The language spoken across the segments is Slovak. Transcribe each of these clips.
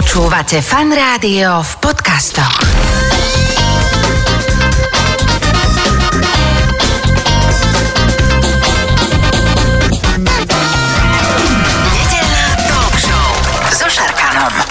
Počúvate fan rádio v podcastoch.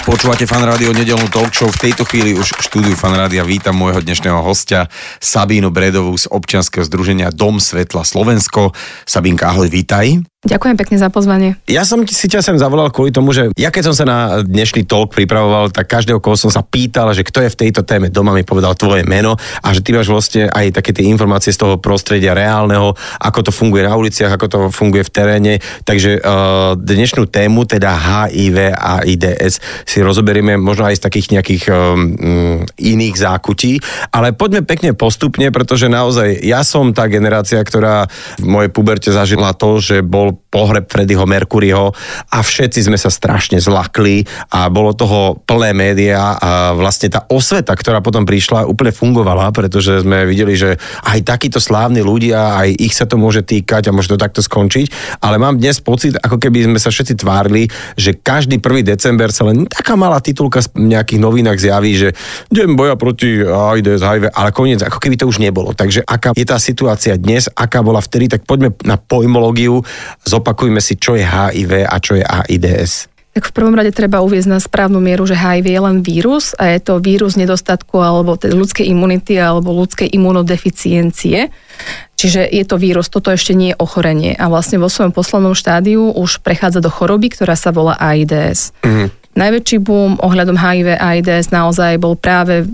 Počúvate fan rádio nedelnú talk show. V tejto chvíli už štúdiu fan rádia vítam môjho dnešného hostia Sabínu Bredovú z občianskeho združenia Dom Svetla Slovensko. Sabínka, ahoj, vítaj. Ďakujem pekne za pozvanie. Ja som si ťa sem zavolal kvôli tomu, že ja keď som sa na dnešný talk pripravoval, tak každého, koho som sa pýtal, že kto je v tejto téme doma, mi povedal tvoje meno a že ty máš vlastne aj také tie informácie z toho prostredia reálneho, ako to funguje na uliciach, ako to funguje v teréne. Takže uh, dnešnú tému, teda HIV a IDS, si rozoberieme možno aj z takých nejakých um, iných zákutí, ale poďme pekne postupne, pretože naozaj ja som tá generácia, ktorá v mojej puberte zažila to, že bol pohreb Freddyho Mercuryho a všetci sme sa strašne zlakli a bolo toho plné média a vlastne tá osveta, ktorá potom prišla, úplne fungovala, pretože sme videli, že aj takíto slávni ľudia, aj ich sa to môže týkať a môže to takto skončiť, ale mám dnes pocit, ako keby sme sa všetci tvárili, že každý 1. december sa len taká malá titulka v nejakých novinách zjaví, že deň boja proti AIDS, HIV, ale koniec, ako keby to už nebolo. Takže aká je tá situácia dnes, aká bola vtedy, tak poďme na pojmológiu, zopakujme si, čo je HIV a čo je AIDS. Tak v prvom rade treba uviezť na správnu mieru, že HIV je len vírus a je to vírus nedostatku alebo teda ľudskej imunity alebo ľudskej imunodeficiencie. Čiže je to vírus, toto ešte nie je ochorenie a vlastne vo svojom poslednom štádiu už prechádza do choroby, ktorá sa volá AIDS. Mm. Najväčší boom ohľadom HIV a AIDS naozaj bol práve,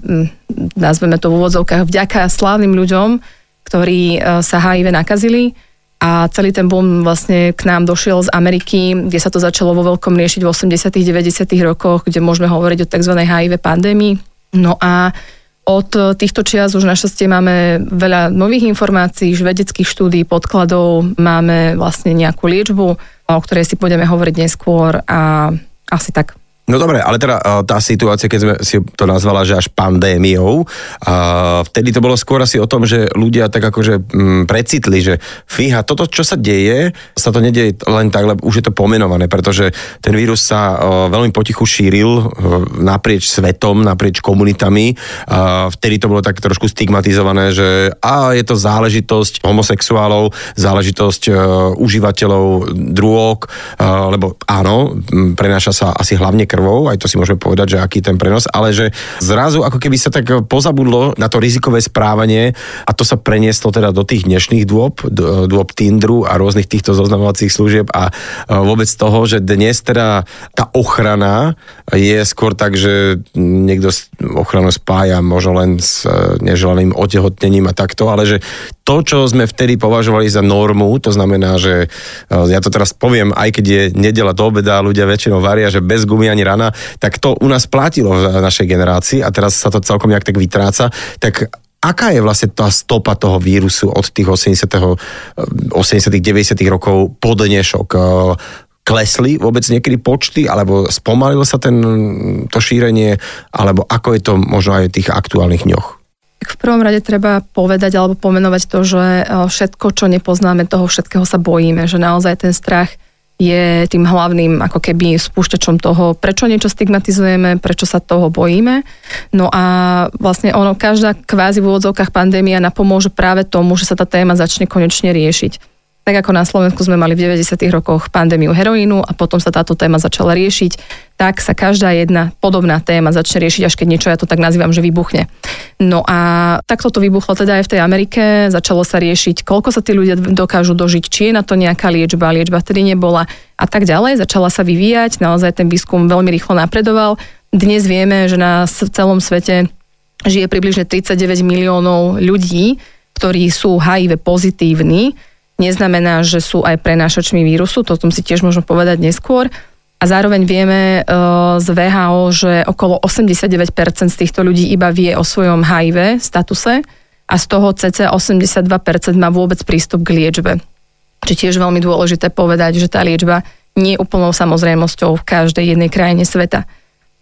nazveme to v úvodzovkách, vďaka slávnym ľuďom, ktorí e, sa HIV nakazili a celý ten boom vlastne k nám došiel z Ameriky, kde sa to začalo vo veľkom riešiť v 80 90 rokoch, kde môžeme hovoriť o tzv. HIV pandémii. No a od týchto čias už našťastie máme veľa nových informácií, vedeckých štúdí, podkladov, máme vlastne nejakú liečbu, o ktorej si pôjdeme hovoriť neskôr a asi tak. No dobre, ale teda tá situácia, keď sme si to nazvala, že až pandémiou, a vtedy to bolo skôr asi o tom, že ľudia tak akože m, precitli, že fíha, toto, čo sa deje, sa to nedieje len tak, lebo už je to pomenované, pretože ten vírus sa o, veľmi potichu šíril o, naprieč svetom, naprieč komunitami. A vtedy to bolo tak trošku stigmatizované, že a je to záležitosť homosexuálov, záležitosť o, užívateľov drôk, lebo áno, prenáša sa asi hlavne krvou, aj to si môžeme povedať, že aký ten prenos, ale že zrazu ako keby sa tak pozabudlo na to rizikové správanie a to sa prenieslo teda do tých dnešných dôb, dôb Tinderu a rôznych týchto zoznamovacích služieb a vôbec toho, že dnes teda tá ochrana je skôr tak, že niekto ochranu spája možno len s e, neželaným otehotnením a takto, ale že to, čo sme vtedy považovali za normu, to znamená, že e, ja to teraz poviem, aj keď je nedela do obeda, ľudia väčšinou varia, že bez gumy ani rana, tak to u nás platilo v našej generácii a teraz sa to celkom nejak tak vytráca. Tak aká je vlastne tá stopa toho vírusu od tých 80. 80 90 rokov po dnešok? E, klesli vôbec niekedy počty, alebo spomalilo sa ten, to šírenie, alebo ako je to možno aj v tých aktuálnych dňoch? V prvom rade treba povedať alebo pomenovať to, že e, všetko, čo nepoznáme, toho všetkého sa bojíme, že naozaj ten strach je tým hlavným ako keby spúšťačom toho, prečo niečo stigmatizujeme, prečo sa toho bojíme. No a vlastne ono, každá kvázi v úvodzovkách pandémia napomôže práve tomu, že sa tá téma začne konečne riešiť tak ako na Slovensku sme mali v 90. rokoch pandémiu heroínu a potom sa táto téma začala riešiť, tak sa každá jedna podobná téma začne riešiť, až keď niečo, ja to tak nazývam, že vybuchne. No a takto to vybuchlo teda aj v tej Amerike, začalo sa riešiť, koľko sa tí ľudia dokážu dožiť, či je na to nejaká liečba, liečba vtedy nebola a tak ďalej. Začala sa vyvíjať, naozaj ten výskum veľmi rýchlo napredoval. Dnes vieme, že na celom svete žije približne 39 miliónov ľudí, ktorí sú HIV pozitívni neznamená, že sú aj prenášačmi vírusu, to tom si tiež môžem povedať neskôr. A zároveň vieme uh, z VHO, že okolo 89% z týchto ľudí iba vie o svojom HIV statuse a z toho cca 82% má vôbec prístup k liečbe. Čiže tiež veľmi dôležité povedať, že tá liečba nie je úplnou samozrejmosťou v každej jednej krajine sveta.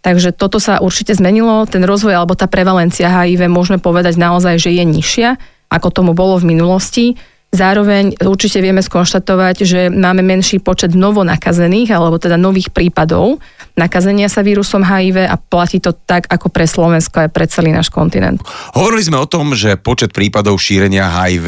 Takže toto sa určite zmenilo, ten rozvoj alebo tá prevalencia HIV môžeme povedať naozaj, že je nižšia, ako tomu bolo v minulosti Zároveň určite vieme skonštatovať, že máme menší počet novonakazených, alebo teda nových prípadov nakazenia sa vírusom HIV a platí to tak ako pre Slovensko aj pre celý náš kontinent. Hovorili sme o tom, že počet prípadov šírenia HIV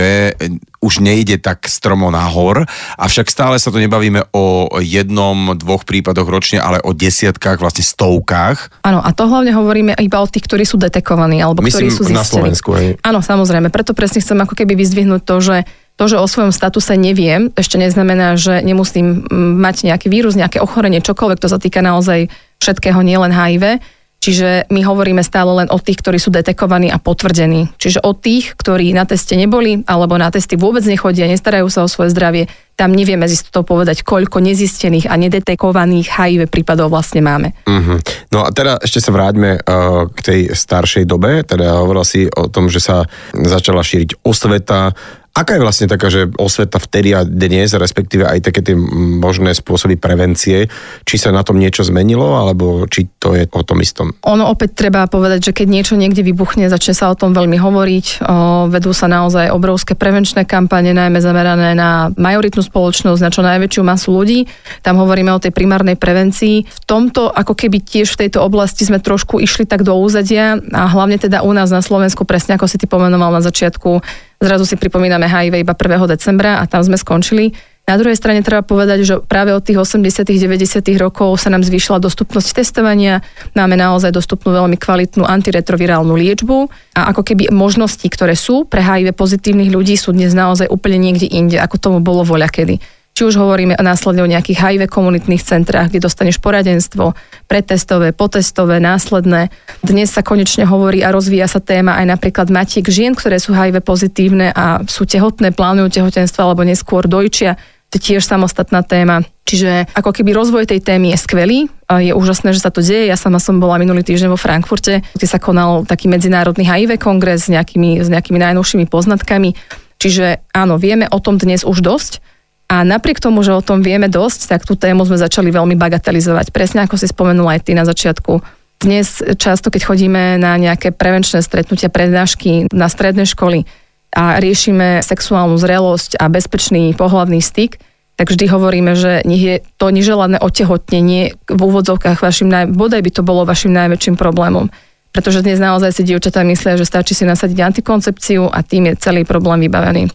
už nejde tak stromo nahor, avšak stále sa to nebavíme o jednom, dvoch prípadoch ročne, ale o desiatkách, vlastne stovkách. Áno, a to hlavne hovoríme iba o tých, ktorí sú detekovaní, alebo Myslím ktorí sú zistení. na Slovensku. Hej. Áno, samozrejme, preto presne chcem ako keby vyzdvihnúť to, že to, že o svojom statuse neviem, ešte neznamená, že nemusím mm, mať nejaký vírus, nejaké ochorenie, čokoľvek, to sa týka naozaj všetkého, nielen HIV. Čiže my hovoríme stále len o tých, ktorí sú detekovaní a potvrdení. Čiže o tých, ktorí na teste neboli alebo na testy vôbec nechodia, nestarajú sa o svoje zdravie, tam nevieme z istotou povedať, koľko nezistených a nedetekovaných HIV prípadov vlastne máme. Uh-huh. No a teda ešte sa vráťme uh, k tej staršej dobe, teda hovorila si o tom, že sa začala šíriť osveta, Aká je vlastne taká, že osveta vtedy a dnes, respektíve aj také tie možné spôsoby prevencie, či sa na tom niečo zmenilo, alebo či to je o tom istom? Ono opäť treba povedať, že keď niečo niekde vybuchne, začne sa o tom veľmi hovoriť. O, vedú sa naozaj obrovské prevenčné kampane, najmä zamerané na majoritnú spoločnosť, na čo najväčšiu masu ľudí. Tam hovoríme o tej primárnej prevencii. V tomto, ako keby tiež v tejto oblasti sme trošku išli tak do úzadia a hlavne teda u nás na Slovensku, presne ako si ty pomenoval na začiatku, Zrazu si pripomíname HIV iba 1. decembra a tam sme skončili. Na druhej strane treba povedať, že práve od tých 80 90 rokov sa nám zvýšila dostupnosť testovania. Máme naozaj dostupnú veľmi kvalitnú antiretrovirálnu liečbu a ako keby možnosti, ktoré sú pre HIV pozitívnych ľudí sú dnes naozaj úplne niekde inde, ako tomu bolo voľa kedy. Či už hovoríme následne o nejakých HIV komunitných centrách, kde dostaneš poradenstvo, pretestové, potestové, následné. Dnes sa konečne hovorí a rozvíja sa téma aj napríklad matiek žien, ktoré sú HIV pozitívne a sú tehotné, plánujú tehotenstvo alebo neskôr dojčia. To je tiež samostatná téma. Čiže ako keby rozvoj tej témy je skvelý, je úžasné, že sa to deje. Ja sama som bola minulý týždeň vo Frankfurte, kde sa konal taký medzinárodný HIV kongres s nejakými, s nejakými najnovšími poznatkami. Čiže áno, vieme o tom dnes už dosť, a napriek tomu, že o tom vieme dosť, tak tú tému sme začali veľmi bagatelizovať. Presne ako si spomenula aj ty na začiatku. Dnes často, keď chodíme na nejaké prevenčné stretnutia, prednášky na stredné školy a riešime sexuálnu zrelosť a bezpečný pohľavný styk, tak vždy hovoríme, že nech je to neželané otehotnenie v úvodzovkách vašim, naj... bodaj by to bolo vašim najväčším problémom. Pretože dnes naozaj si dievčatá myslia, že stačí si nasadiť antikoncepciu a tým je celý problém vybavený.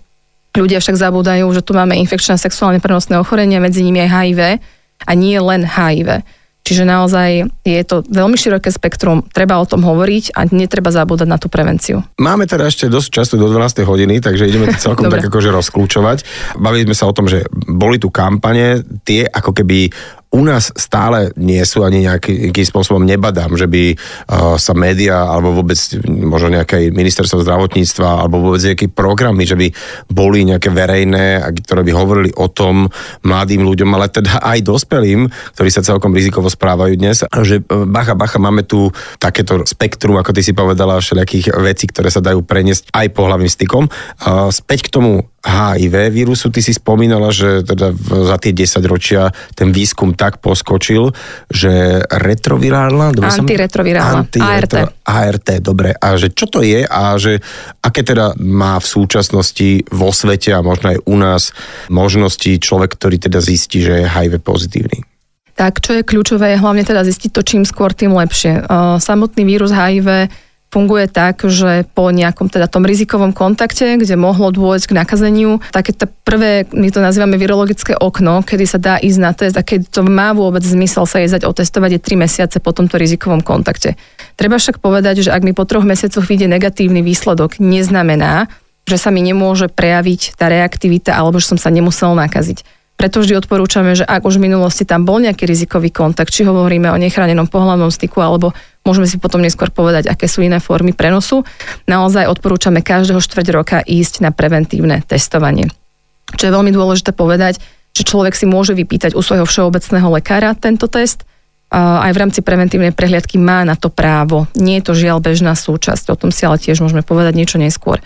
Ľudia však zabúdajú, že tu máme infekčné sexuálne prenosné ochorenia, medzi nimi aj HIV a nie len HIV. Čiže naozaj je to veľmi široké spektrum, treba o tom hovoriť a netreba zabúdať na tú prevenciu. Máme teda ešte dosť času do 12. hodiny, takže ideme to celkom tak akože rozklúčovať. Bavili sme sa o tom, že boli tu kampane, tie ako keby u nás stále nie sú ani nejakým spôsobom nebadám, že by uh, sa média alebo vôbec možno nejaké ministerstvo zdravotníctva alebo vôbec nejaké programy, že by boli nejaké verejné, ktoré by hovorili o tom mladým ľuďom, ale teda aj dospelým, ktorí sa celkom rizikovo správajú dnes, že uh, bacha, bacha, máme tu takéto spektrum, ako ty si povedala, všelijakých vecí, ktoré sa dajú preniesť aj pohľavným stykom. Uh, späť k tomu HIV vírusu, ty si spomínala, že teda za tie 10 ročia ten výskum tak poskočil, že retrovirálna... Antiretrovirálna, ART. ART, dobre. A že čo to je a že aké teda má v súčasnosti vo svete a možno aj u nás možnosti človek, ktorý teda zistí, že je HIV pozitívny? Tak, čo je kľúčové, je hlavne teda zistiť to čím skôr, tým lepšie. Samotný vírus HIV funguje tak, že po nejakom teda tom rizikovom kontakte, kde mohlo dôjsť k nakazeniu, také to prvé, my to nazývame virologické okno, kedy sa dá ísť na test a keď to má vôbec zmysel sa ísť otestovať je 3 mesiace po tomto rizikovom kontakte. Treba však povedať, že ak mi po troch mesiacoch vyjde negatívny výsledok, neznamená, že sa mi nemôže prejaviť tá reaktivita alebo že som sa nemusel nakaziť. Preto vždy odporúčame, že ak už v minulosti tam bol nejaký rizikový kontakt, či hovoríme o nechránenom pohľadnom styku, alebo môžeme si potom neskôr povedať, aké sú iné formy prenosu, naozaj odporúčame každého štvrť roka ísť na preventívne testovanie. Čo je veľmi dôležité povedať, že človek si môže vypýtať u svojho všeobecného lekára tento test, aj v rámci preventívnej prehliadky má na to právo. Nie je to žiaľ bežná súčasť, o tom si ale tiež môžeme povedať niečo neskôr.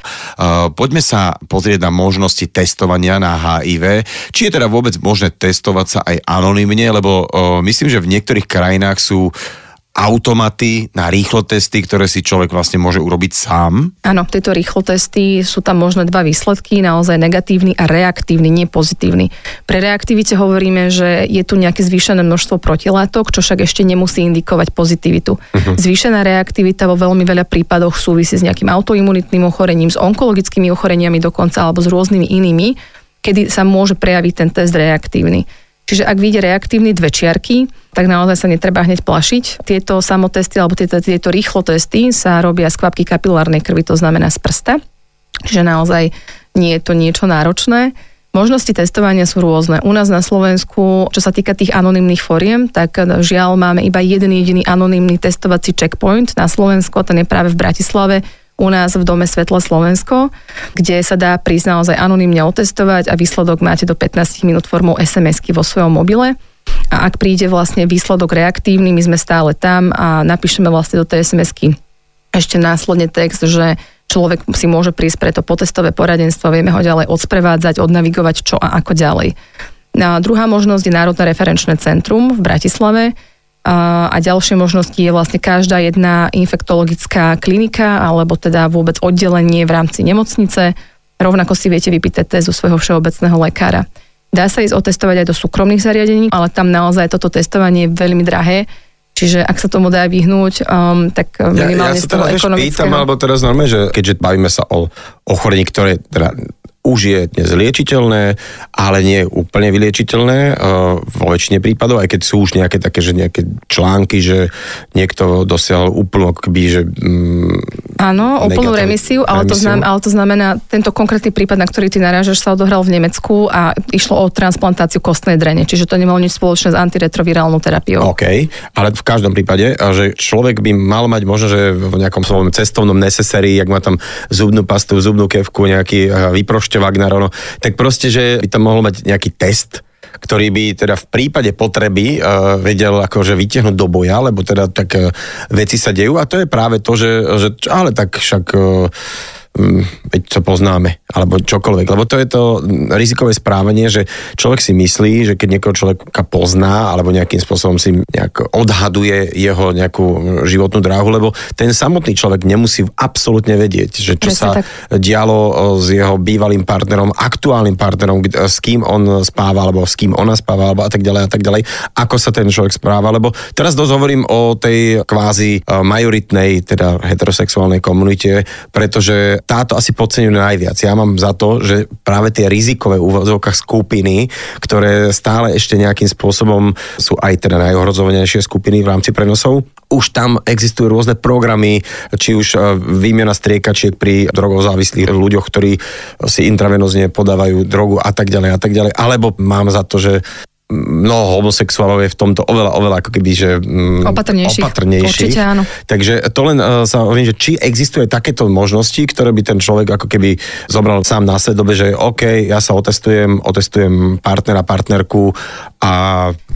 Poďme sa pozrieť na možnosti testovania na HIV. Či je teda vôbec možné testovať sa aj anonymne, lebo myslím, že v niektorých krajinách sú automaty na rýchlotesty, ktoré si človek vlastne môže urobiť sám? Áno, tieto rýchlotesty sú tam možné dva výsledky, naozaj negatívny a reaktívny, nie pozitívny. Pre reaktivite hovoríme, že je tu nejaké zvýšené množstvo protilátok, čo však ešte nemusí indikovať pozitivitu. Uh-huh. Zvýšená reaktivita vo veľmi veľa prípadoch súvisí s nejakým autoimunitným ochorením, s onkologickými ochoreniami dokonca alebo s rôznymi inými, kedy sa môže prejaviť ten test reaktívny. Čiže ak vyjde reaktívny dve čiarky, tak naozaj sa netreba hneď plašiť. Tieto samotesty alebo tieto, tieto rýchlotesty sa robia z kvapky kapilárnej krvi, to znamená z prsta. Čiže naozaj nie je to niečo náročné. Možnosti testovania sú rôzne. U nás na Slovensku, čo sa týka tých anonymných foriem, tak žiaľ máme iba jeden jediný anonymný testovací checkpoint na Slovensku, ten je práve v Bratislave u nás v Dome Svetla Slovensko, kde sa dá prísť naozaj anonymne otestovať a výsledok máte do 15 minút formou SMS-ky vo svojom mobile. A ak príde vlastne výsledok reaktívny, my sme stále tam a napíšeme vlastne do tej SMS-ky ešte následne text, že človek si môže prísť pre to potestové poradenstvo, vieme ho ďalej odsprevádzať, odnavigovať čo a ako ďalej. A druhá možnosť je Národné referenčné centrum v Bratislave, a, ďalšie možnosti je vlastne každá jedna infektologická klinika alebo teda vôbec oddelenie v rámci nemocnice. Rovnako si viete vypýtať test u svojho všeobecného lekára. Dá sa ísť otestovať aj do súkromných zariadení, ale tam naozaj toto testovanie je veľmi drahé. Čiže ak sa tomu dá vyhnúť, um, tak minimálne ja, ja z toho ekonomického... pýtam, alebo teraz normálne, že keďže bavíme sa o ochorení, ktoré teda už je dnes liečiteľné, ale nie úplne vyliečiteľné uh, vo väčšine prípadov, aj keď sú už nejaké také, že nejaké články, že niekto dosiahol úplnú akoby, že... Mm, Áno, úplnú remisiu, ale, remisiu. To znamená, ale to znamená, tento konkrétny prípad, na ktorý ty narážaš, sa odohral v Nemecku a išlo o transplantáciu kostnej drene, čiže to nemalo nič spoločné s antiretrovirálnou terapiou. OK, ale v každom prípade, že človek by mal mať možno, že v nejakom svojom cestovnom necessary, jak má tam zubnú pastu, zubnú kevku, nejaký vyprošť ešte Wagner, ono, tak proste, že by tam mohol mať nejaký test, ktorý by teda v prípade potreby uh, vedel akože vytiahnuť do boja, lebo teda tak uh, veci sa dejú. A to je práve to, že, že ale tak však uh, Mm, veď to poznáme, alebo čokoľvek. Lebo to je to rizikové správanie, že človek si myslí, že keď niekoho človeka pozná, alebo nejakým spôsobom si nejak odhaduje jeho nejakú životnú dráhu, lebo ten samotný človek nemusí absolútne vedieť, že čo Presne sa tak. dialo s jeho bývalým partnerom, aktuálnym partnerom, s kým on spáva, alebo s kým ona spáva, alebo a tak ďalej a tak ďalej, ako sa ten človek správa, lebo teraz dosť hovorím o tej kvázi majoritnej, teda heterosexuálnej komunite, pretože táto asi podceňujú najviac. Ja mám za to, že práve tie rizikové úvodzovkách skupiny, ktoré stále ešte nejakým spôsobom sú aj teda najohrozovanejšie skupiny v rámci prenosov, už tam existujú rôzne programy, či už e, výmena striekačiek pri drogozávislých ľuďoch, ktorí si intravenozne podávajú drogu a tak ďalej a tak ďalej. Alebo mám za to, že mnoho homosexuálov je v tomto oveľa, oveľa ako keby, že mm, opatrnejší. opatrnejší. Určite áno. Takže to len uh, sa hovorím, že či existuje takéto možnosti, ktoré by ten človek ako keby zobral sám na svedobe, že OK, ja sa otestujem, otestujem partnera, partnerku a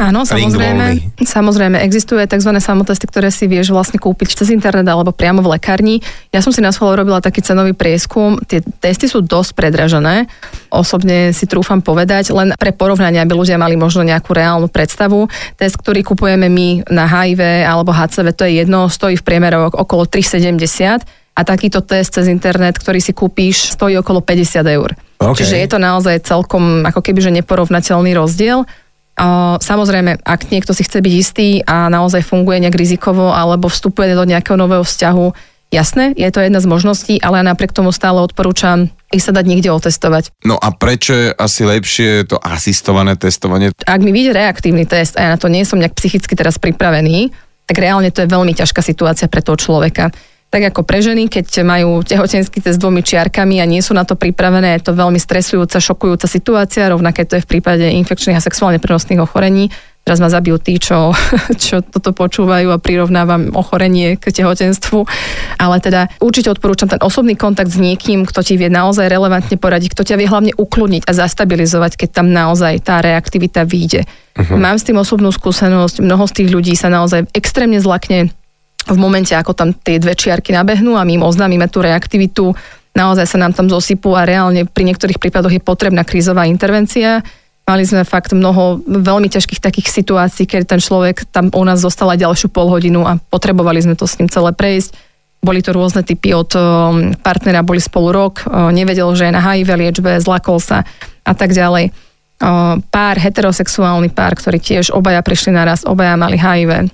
Áno, samozrejme, samozrejme, existuje tzv. samotesty, ktoré si vieš vlastne kúpiť cez internet alebo priamo v lekárni. Ja som si na robila taký cenový prieskum. Tie testy sú dosť predražené. Osobne si trúfam povedať, len pre porovnanie, aby ľudia mali možno nejakú reálnu predstavu. Test, ktorý kupujeme my na HIV alebo HCV, to je jedno, stojí v priemere okolo 3,70 a takýto test cez internet, ktorý si kúpíš, stojí okolo 50 eur. Okay. Čiže je to naozaj celkom ako keby, že neporovnateľný rozdiel. Samozrejme, ak niekto si chce byť istý a naozaj funguje nejak rizikovo alebo vstupuje do nejakého nového vzťahu, jasné, je to jedna z možností, ale napriek tomu stále odporúčam ich sa dať niekde otestovať. No a prečo je asi lepšie to asistované testovanie? Ak mi vyjde reaktívny test a ja na to nie som nejak psychicky teraz pripravený, tak reálne to je veľmi ťažká situácia pre toho človeka tak ako pre ženy, keď majú tehotenský test s dvomi čiarkami a nie sú na to pripravené, je to veľmi stresujúca, šokujúca situácia, rovnaké to je v prípade infekčných a sexuálne prenosných ochorení. Teraz ma zabijú tí, čo, čo toto počúvajú a prirovnávam ochorenie k tehotenstvu. Ale teda určite odporúčam ten osobný kontakt s niekým, kto ti vie naozaj relevantne poradiť, kto ťa vie hlavne ukludniť a zastabilizovať, keď tam naozaj tá reaktivita vyjde. Uh-huh. Mám s tým osobnú skúsenosť, mnoho z tých ľudí sa naozaj extrémne zlakne v momente, ako tam tie dve čiarky nabehnú a my im oznámime tú reaktivitu, naozaj sa nám tam zosypú a reálne pri niektorých prípadoch je potrebná krízová intervencia. Mali sme fakt mnoho veľmi ťažkých takých situácií, keď ten človek tam u nás zostal aj ďalšiu pol hodinu a potrebovali sme to s ním celé prejsť. Boli to rôzne typy od um, partnera, boli spolu rok, uh, nevedel, že je na HIV liečbe, zlakol sa a tak ďalej. Uh, pár, heterosexuálny pár, ktorý tiež obaja prišli naraz, obaja mali HIV,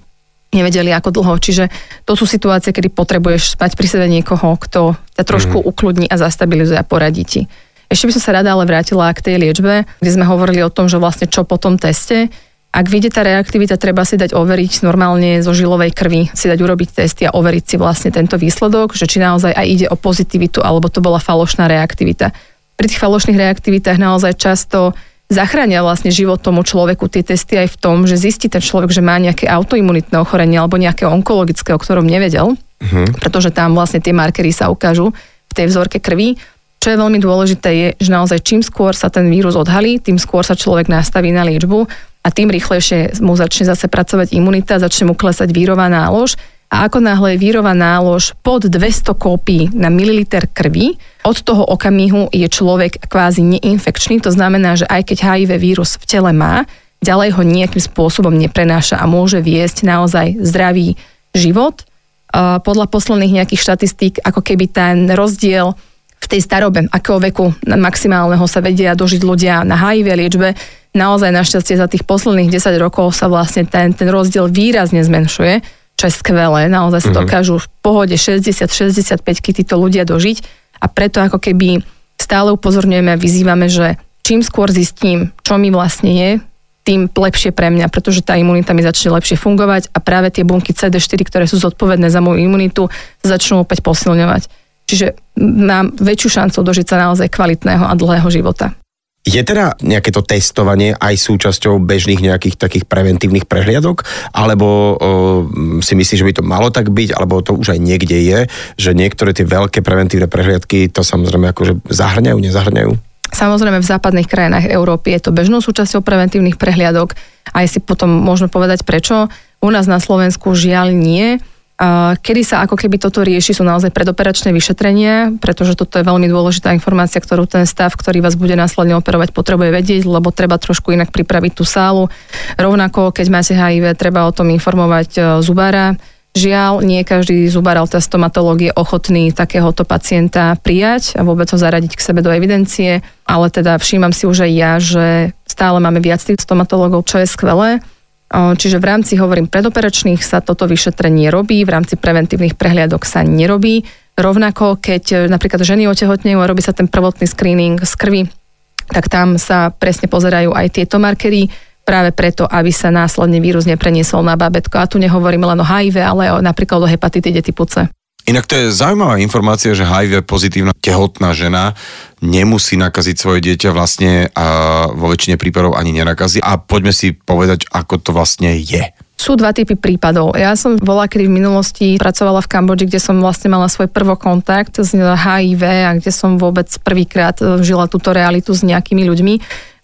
nevedeli ako dlho. Čiže to sú situácie, kedy potrebuješ spať pri sebe niekoho, kto ťa trošku mm. ukludní a zastabilizuje a poradí ti. Ešte by som sa rada ale vrátila k tej liečbe, kde sme hovorili o tom, že vlastne čo po tom teste. Ak vyjde tá reaktivita, treba si dať overiť normálne zo žilovej krvi, si dať urobiť testy a overiť si vlastne tento výsledok, že či naozaj aj ide o pozitivitu, alebo to bola falošná reaktivita. Pri tých falošných reaktivitách naozaj často zachránia vlastne život tomu človeku tie testy aj v tom, že zistí ten človek, že má nejaké autoimunitné ochorenie alebo nejaké onkologické, o ktorom nevedel, uh-huh. pretože tam vlastne tie markery sa ukážu v tej vzorke krvi čo je veľmi dôležité je, že naozaj čím skôr sa ten vírus odhalí, tým skôr sa človek nastaví na liečbu a tým rýchlejšie mu začne zase pracovať imunita, začne mu klesať vírová nálož a ako náhle je vírová nálož pod 200 kópí na mililiter krvi, od toho okamihu je človek kvázi neinfekčný, to znamená, že aj keď HIV vírus v tele má, ďalej ho nejakým spôsobom neprenáša a môže viesť naozaj zdravý život. Podľa posledných nejakých štatistík, ako keby ten rozdiel v tej starobe, akého veku maximálneho sa vedia dožiť ľudia na HIV liečbe. Naozaj našťastie za tých posledných 10 rokov sa vlastne ten, ten rozdiel výrazne zmenšuje, čo je skvelé. Naozaj sa mm-hmm. dokážu v pohode 60-65 títo ľudia dožiť a preto ako keby stále upozorňujeme a vyzývame, že čím skôr zistím, čo mi vlastne je, tým lepšie pre mňa, pretože tá imunita mi začne lepšie fungovať a práve tie bunky CD4, ktoré sú zodpovedné za moju imunitu, začnú opäť posilňovať. Čiže mám väčšiu šancu dožiť sa naozaj kvalitného a dlhého života. Je teda nejaké to testovanie aj súčasťou bežných nejakých takých preventívnych prehliadok, alebo o, si myslíš, že by to malo tak byť, alebo to už aj niekde je, že niektoré tie veľké preventívne prehliadky to samozrejme akože zahrňajú, nezahrňajú? Samozrejme v západných krajinách Európy je to bežnou súčasťou preventívnych prehliadok. Aj si potom môžeme povedať prečo. U nás na Slovensku žiaľ nie Kedy sa ako keby toto rieši, sú naozaj predoperačné vyšetrenia, pretože toto je veľmi dôležitá informácia, ktorú ten stav, ktorý vás bude následne operovať, potrebuje vedieť, lebo treba trošku inak pripraviť tú sálu. Rovnako, keď máte HIV, treba o tom informovať e, zubára. Žiaľ, nie každý zubár alebo stomatológ je ochotný takéhoto pacienta prijať a vôbec ho zaradiť k sebe do evidencie, ale teda všímam si už aj ja, že stále máme viac tých stomatológov, čo je skvelé Čiže v rámci, hovorím, predoperačných sa toto vyšetrenie robí, v rámci preventívnych prehliadok sa nerobí. Rovnako, keď e, napríklad ženy otehotnejú a robí sa ten prvotný screening z krvi, tak tam sa presne pozerajú aj tieto markery, práve preto, aby sa následne vírus nepreniesol na babetko. A tu nehovoríme len o HIV, ale o, napríklad o hepatitide typu C. Inak to je zaujímavá informácia, že HIV pozitívna tehotná žena nemusí nakaziť svoje dieťa vlastne a vo väčšine prípadov ani nenakazí. A poďme si povedať, ako to vlastne je. Sú dva typy prípadov. Ja som bola kedy v minulosti pracovala v Kambodži, kde som vlastne mala svoj prvokontakt s HIV a kde som vôbec prvýkrát žila túto realitu s nejakými ľuďmi.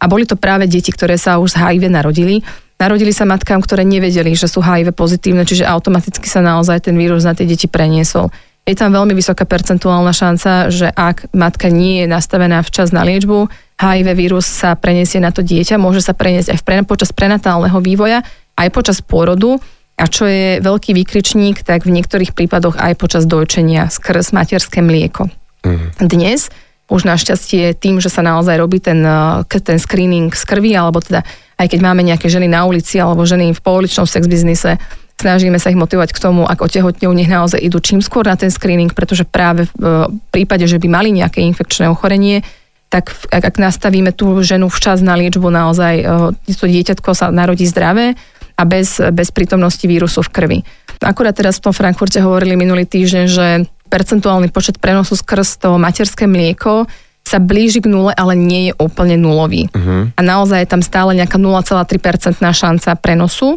A boli to práve deti, ktoré sa už z HIV narodili. Narodili sa matkám, ktoré nevedeli, že sú HIV pozitívne, čiže automaticky sa naozaj ten vírus na tie deti preniesol. Je tam veľmi vysoká percentuálna šanca, že ak matka nie je nastavená včas na liečbu, HIV vírus sa preniesie na to dieťa, môže sa preniesť aj v pre, počas prenatálneho vývoja, aj počas pôrodu a čo je veľký výkričník, tak v niektorých prípadoch aj počas dojčenia skrz materské mlieko. Mm. Dnes už našťastie tým, že sa naozaj robí ten, ten screening z krvi, alebo teda aj keď máme nejaké ženy na ulici alebo ženy v pouličnom sex biznise, snažíme sa ich motivovať k tomu, ak otehotňujú, nech naozaj idú čím skôr na ten screening, pretože práve v prípade, že by mali nejaké infekčné ochorenie, tak ak, ak nastavíme tú ženu včas na liečbu, naozaj e, to dieťatko sa narodí zdravé a bez, bez prítomnosti vírusu v krvi. Akurát teraz v tom Frankfurte hovorili minulý týždeň, že percentuálny počet prenosu skrz to materské mlieko sa blíži k nule, ale nie je úplne nulový. Uh-huh. A naozaj je tam stále nejaká 0,3% šanca prenosu,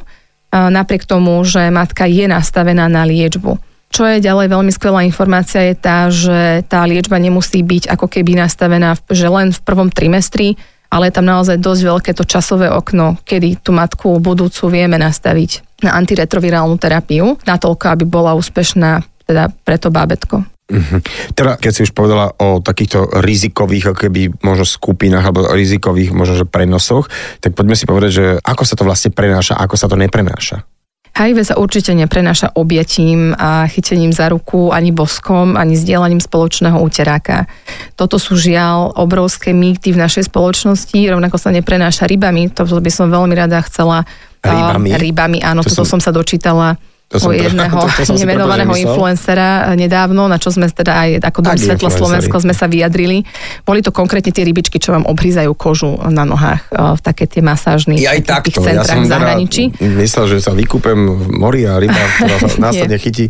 napriek tomu, že matka je nastavená na liečbu. Čo je ďalej veľmi skvelá informácia je tá, že tá liečba nemusí byť ako keby nastavená, že len v prvom trimestri, ale je tam naozaj dosť veľké to časové okno, kedy tú matku budúcu vieme nastaviť na antiretrovirálnu terapiu, natoľko, aby bola úspešná teda pre to bábetko. Teda, keď si už povedala o takýchto rizikových, ako keby možno skupinách alebo rizikových možno, že prenosoch, tak poďme si povedať, že ako sa to vlastne prenáša, ako sa to neprenáša. HIV sa určite neprenáša objatím a chytením za ruku, ani boskom, ani sdielaním spoločného úteráka. Toto sú žiaľ obrovské mýty v našej spoločnosti, rovnako sa neprenáša rybami, to by som veľmi rada chcela. Rybami? Rybami, áno, To toto som- som sa dočítala o pre- jedného to- to nemenovaného influencera nedávno, na čo sme teda aj ako Dom Svetla? Slovensko sme sa vyjadrili. Boli to konkrétne tie rybičky, čo vám obhryzajú kožu na nohách v také tie masážne Ja aj takto. Ja centrách som v zahraničí. Teda myslel, že sa vykúpem v mori a ryba, ktorá sa následne chytí.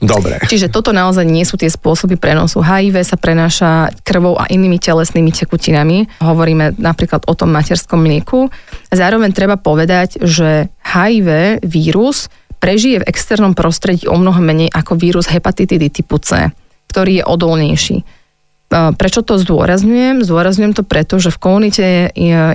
Dobre. Čiže toto naozaj nie sú tie spôsoby prenosu. HIV sa prenáša krvou a inými telesnými tekutinami. Hovoríme napríklad o tom materskom mlieku. Zároveň treba povedať, že HIV vírus prežije v externom prostredí o mnoho menej ako vírus hepatitidy typu C, ktorý je odolnejší. E, Prečo to zdôrazňujem? Zdôrazňujem to preto, že v komunite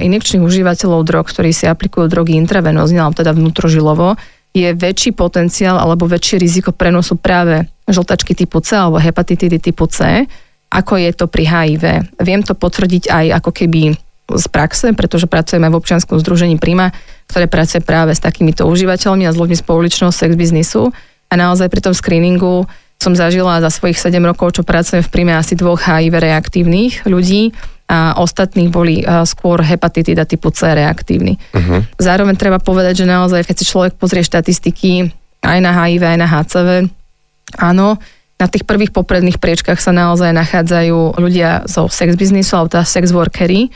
injekčných užívateľov drog, ktorí si aplikujú drogy intravenózne, alebo teda vnútrožilovo, je väčší potenciál alebo väčšie riziko prenosu práve žltačky typu C alebo hepatitidy typu C, ako je to pri HIV. Viem to potvrdiť aj ako keby z praxe, pretože pracujeme v občianskom združení Prima, ktoré pracuje práve s takýmito užívateľmi a s ľuďmi z pouličného sex biznisu. A naozaj pri tom screeningu som zažila za svojich 7 rokov, čo pracujem v Prime, asi dvoch HIV reaktívnych ľudí a ostatných boli eh, skôr hepatitida typu C reaktívny. Uh-huh. Zároveň treba povedať, že naozaj, keď si človek pozrie štatistiky aj na HIV, aj na HCV, áno, na tých prvých popredných priečkách sa naozaj nachádzajú ľudia zo sex biznisu, alebo teda sex workery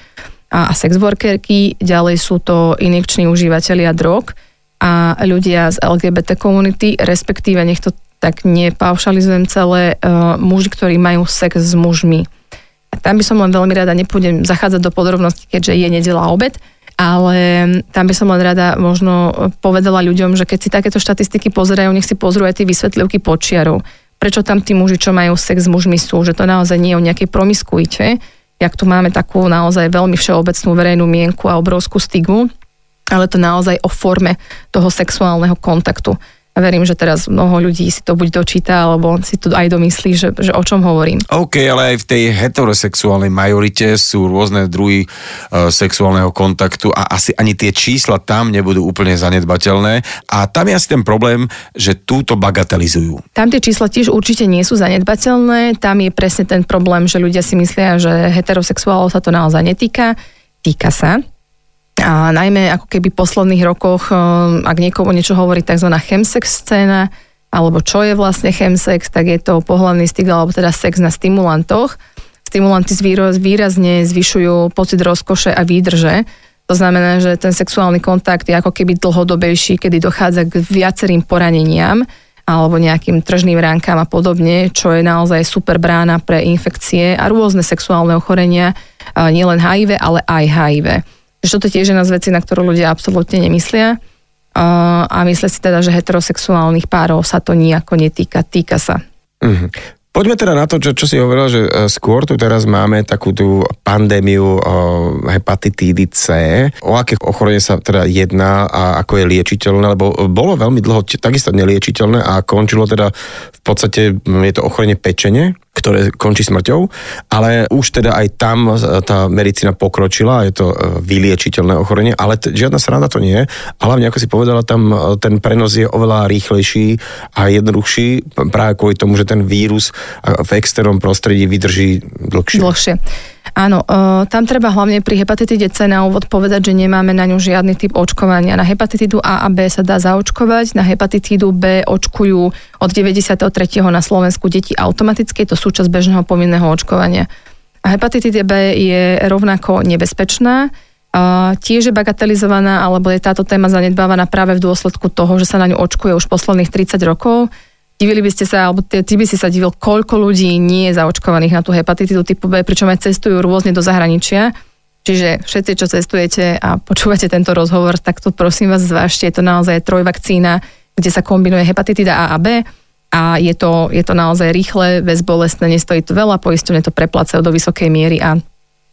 a, sex workerky, ďalej sú to injekční užívateľia drog a ľudia z LGBT komunity, respektíve nech to tak nepaušalizujem celé, uh, muži, ktorí majú sex s mužmi. A tam by som len veľmi rada, nepôjdem zachádzať do podrobností, keďže je nedela obed, ale tam by som len rada možno povedala ľuďom, že keď si takéto štatistiky pozerajú, nech si pozrú aj tie vysvetlivky počiarov. Prečo tam tí muži, čo majú sex s mužmi sú, že to naozaj nie je o nejakej promiskuite, jak tu máme takú naozaj veľmi všeobecnú verejnú mienku a obrovskú stigmu, ale to naozaj o forme toho sexuálneho kontaktu. A verím, že teraz mnoho ľudí si to buď dočíta, alebo si to aj domyslí, že, že o čom hovorím. OK, ale aj v tej heterosexuálnej majorite sú rôzne druhy uh, sexuálneho kontaktu a asi ani tie čísla tam nebudú úplne zanedbateľné. A tam je asi ten problém, že túto bagatelizujú. Tam tie čísla tiež určite nie sú zanedbateľné. Tam je presne ten problém, že ľudia si myslia, že heterosexuálov sa to naozaj netýka. Týka sa. A najmä ako keby v posledných rokoch, eh, ak niekomu niečo hovorí tzv. chemsex scéna, alebo čo je vlastne chemsex, tak je to pohľadný styk, alebo teda sex na stimulantoch. Stimulanty výrazne zvyšujú pocit rozkoše a výdrže. To znamená, že ten sexuálny kontakt je ako keby dlhodobejší, kedy dochádza k viacerým poraneniam alebo nejakým tržným ránkam a podobne, čo je naozaj super brána pre infekcie a rôzne sexuálne ochorenia, a nielen HIV, ale aj HIV. Že toto tiež je jedna z na ktorú ľudia absolútne nemyslia a, myslia si teda, že heterosexuálnych párov sa to nejako netýka. Týka sa. Mhm. Poďme teda na to, čo, čo si hovorila, že e, skôr tu teraz máme takú tú pandémiu o, hepatitídy C. O aké ochorenie sa teda jedná a ako je liečiteľné, lebo bolo veľmi dlho takisto neliečiteľné a končilo teda v podstate, je to ochorenie pečene, ktoré končí smrťou, ale už teda aj tam e, tá medicína pokročila, je to e, vyliečiteľné ochorenie, ale t- žiadna sranda to nie je. A hlavne, ako si povedala, tam e, ten prenos je oveľa rýchlejší a jednoduchší práve kvôli tomu, že ten vírus v externom prostredí vydrží dlhšie. Dlhšie. Áno, e, tam treba hlavne pri hepatitide C na úvod povedať, že nemáme na ňu žiadny typ očkovania. Na hepatitidu A a B sa dá zaočkovať, na hepatitídu B očkujú od 93. na Slovensku deti automaticky, to súčasť bežného povinného očkovania. A hepatitida B je rovnako nebezpečná, a tiež je bagatelizovaná, alebo je táto téma zanedbávaná práve v dôsledku toho, že sa na ňu očkuje už posledných 30 rokov. Divili by ste sa, alebo ty, ty by si sa divil, koľko ľudí nie je zaočkovaných na tú hepatitidu typu B, pričom aj cestujú rôzne do zahraničia. Čiže všetci, čo cestujete a počúvate tento rozhovor, tak to prosím vás zvážte, je to naozaj trojvakcína, kde sa kombinuje hepatitida A a B a je to, je to naozaj rýchle, bezbolestné, nestojí to veľa, poisťovne to preplácajú do vysokej miery a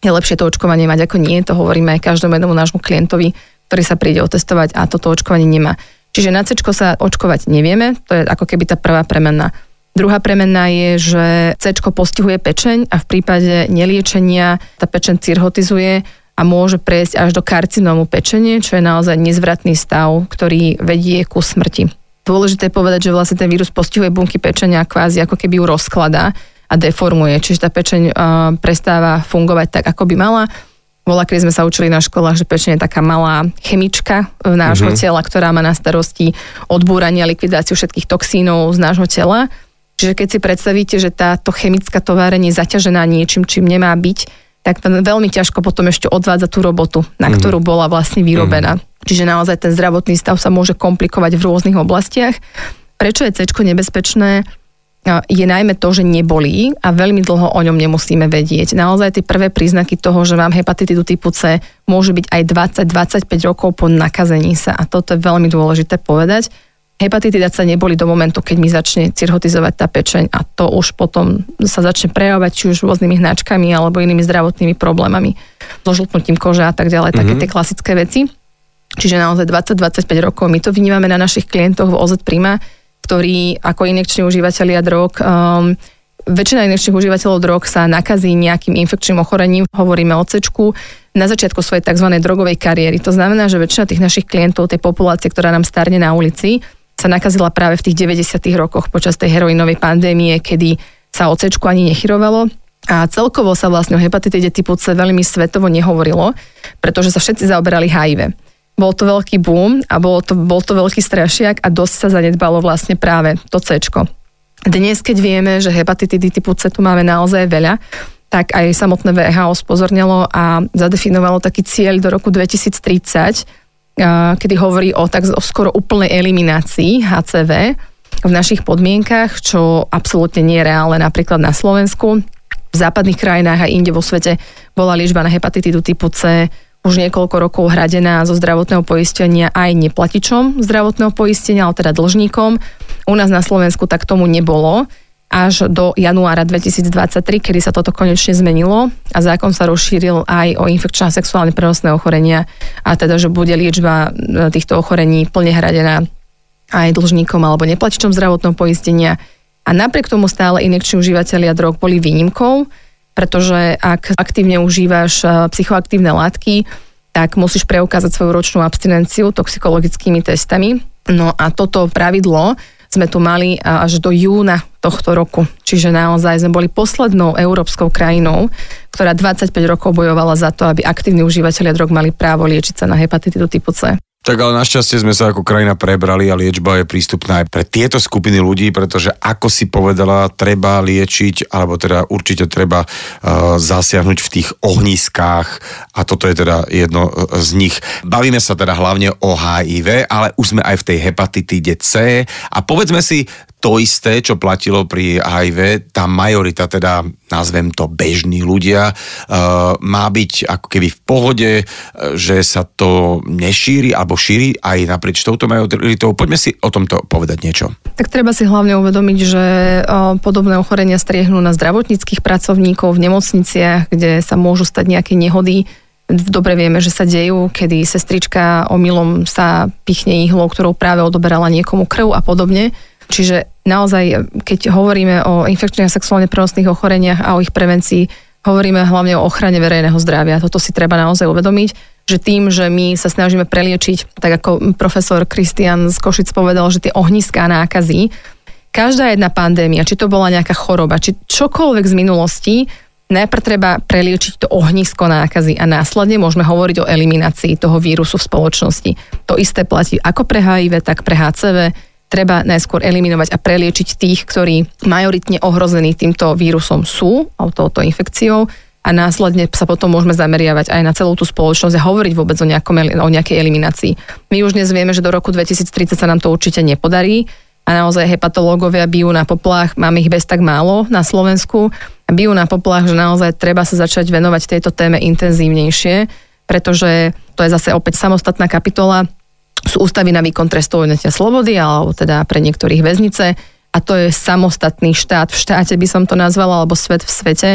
je lepšie to očkovanie mať ako nie, to hovoríme aj každému jednomu nášmu klientovi, ktorý sa príde otestovať a toto očkovanie nemá. Čiže na C sa očkovať nevieme, to je ako keby tá prvá premenná. Druhá premenná je, že C postihuje pečeň a v prípade neliečenia tá pečeň cirhotizuje a môže prejsť až do karcinómu pečenie, čo je naozaj nezvratný stav, ktorý vedie ku smrti. Dôležité je povedať, že vlastne ten vírus postihuje bunky pečenia kvázi ako keby ju rozkladá a deformuje, čiže tá pečeň uh, prestáva fungovať tak, ako by mala. Bola, keď sme sa učili na školách, že pečenie je taká malá chemička v nášho mm-hmm. tela, ktorá má na starosti odbúranie a likvidáciu všetkých toxínov z nášho tela. Čiže keď si predstavíte, že táto chemická továreň je zaťažená niečím, čím nemá byť, tak veľmi ťažko potom ešte odvádza tú robotu, na mm-hmm. ktorú bola vlastne vyrobená. Mm-hmm. Čiže naozaj ten zdravotný stav sa môže komplikovať v rôznych oblastiach. Prečo je C nebezpečné? Je najmä to, že nebolí a veľmi dlho o ňom nemusíme vedieť. Naozaj tie prvé príznaky toho, že mám hepatitidu typu C, môže byť aj 20-25 rokov po nakazení sa a toto je veľmi dôležité povedať. Hepatitida C neboli do momentu, keď mi začne cirhotizovať tá pečeň a to už potom sa začne prejavovať či už rôznymi hnačkami alebo inými zdravotnými problémami, so žltnutím kože a tak ďalej, mm-hmm. také mhm. tie klasické veci. Čiže naozaj 20-25 rokov. My to vnímame na našich klientoch v OZ Prima, ktorí ako inekční užívateľia drog um, väčšina inekčných užívateľov drog sa nakazí nejakým infekčným ochorením, hovoríme o cečku, na začiatku svojej tzv. drogovej kariéry. To znamená, že väčšina tých našich klientov, tej populácie, ktorá nám starne na ulici, sa nakazila práve v tých 90. rokoch počas tej heroinovej pandémie, kedy sa o ani nechyrovalo. A celkovo sa vlastne o hepatitide typu C veľmi svetovo nehovorilo, pretože sa všetci zaoberali HIV. Bol to veľký boom a bol to, bol to veľký strašiak a dosť sa zanedbalo vlastne práve to C. Dnes, keď vieme, že hepatitidy typu C tu máme naozaj veľa, tak aj samotné VHO spozornilo a zadefinovalo taký cieľ do roku 2030, kedy hovorí o tak o skoro úplnej eliminácii HCV v našich podmienkach, čo absolútne nie je reálne napríklad na Slovensku. V západných krajinách a inde vo svete bola liečba na hepatitidu typu C už niekoľko rokov hradená zo zdravotného poistenia aj neplatičom zdravotného poistenia, ale teda dlžníkom. U nás na Slovensku tak tomu nebolo až do januára 2023, kedy sa toto konečne zmenilo a zákon sa rozšíril aj o infekčné sexuálne prenosné ochorenia a teda, že bude liečba e, týchto ochorení plne hradená aj dlžníkom alebo neplatičom zdravotného poistenia. A napriek tomu stále inekční užívateľia drog boli výnimkou, pretože ak aktívne užívaš e, psychoaktívne látky, tak musíš preukázať svoju ročnú abstinenciu toxikologickými testami. No a toto pravidlo sme tu mali až do júna tohto roku. Čiže naozaj sme boli poslednou európskou krajinou, ktorá 25 rokov bojovala za to, aby aktívni užívateľia drog mali právo liečiť sa na hepatitidu typu C. Tak ale našťastie sme sa ako krajina prebrali a liečba je prístupná aj pre tieto skupiny ľudí, pretože ako si povedala, treba liečiť, alebo teda určite treba uh, zasiahnuť v tých ohniskách a toto je teda jedno z nich. Bavíme sa teda hlavne o HIV, ale už sme aj v tej hepatitíde C a povedzme si, to isté, čo platilo pri HIV, tá majorita, teda nazvem to bežní ľudia, uh, má byť ako keby v pohode, uh, že sa to nešíri alebo šíri aj naprieč touto majoritou. Poďme si o tomto povedať niečo. Tak treba si hlavne uvedomiť, že uh, podobné ochorenia striehnú na zdravotníckých pracovníkov v nemocniciach, kde sa môžu stať nejaké nehody, dobre vieme, že sa dejú, kedy sestrička omylom sa pichne ihlou, ktorou práve odoberala niekomu krv a podobne. Čiže naozaj, keď hovoríme o infekčných a sexuálne prenosných ochoreniach a o ich prevencii, hovoríme hlavne o ochrane verejného zdravia. Toto si treba naozaj uvedomiť, že tým, že my sa snažíme preliečiť, tak ako profesor Kristian z Košic povedal, že tie ohniská nákazy, každá jedna pandémia, či to bola nejaká choroba, či čokoľvek z minulosti, najprv treba preliečiť to ohnisko nákazy a následne môžeme hovoriť o eliminácii toho vírusu v spoločnosti. To isté platí ako pre HIV, tak pre HCV, treba najskôr eliminovať a preliečiť tých, ktorí majoritne ohrození týmto vírusom sú, touto infekciou. A následne sa potom môžeme zameriavať aj na celú tú spoločnosť a hovoriť vôbec o, nejakom, o nejakej eliminácii. My už dnes vieme, že do roku 2030 sa nám to určite nepodarí. A naozaj hepatológovia bijú na poplach, máme ich bez tak málo na Slovensku, bijú na poplach, že naozaj treba sa začať venovať tejto téme intenzívnejšie, pretože to je zase opäť samostatná kapitola, sú ústavy na výkon trestu odňatia slobody, alebo teda pre niektorých väznice a to je samostatný štát. V štáte by som to nazvala, alebo svet v svete,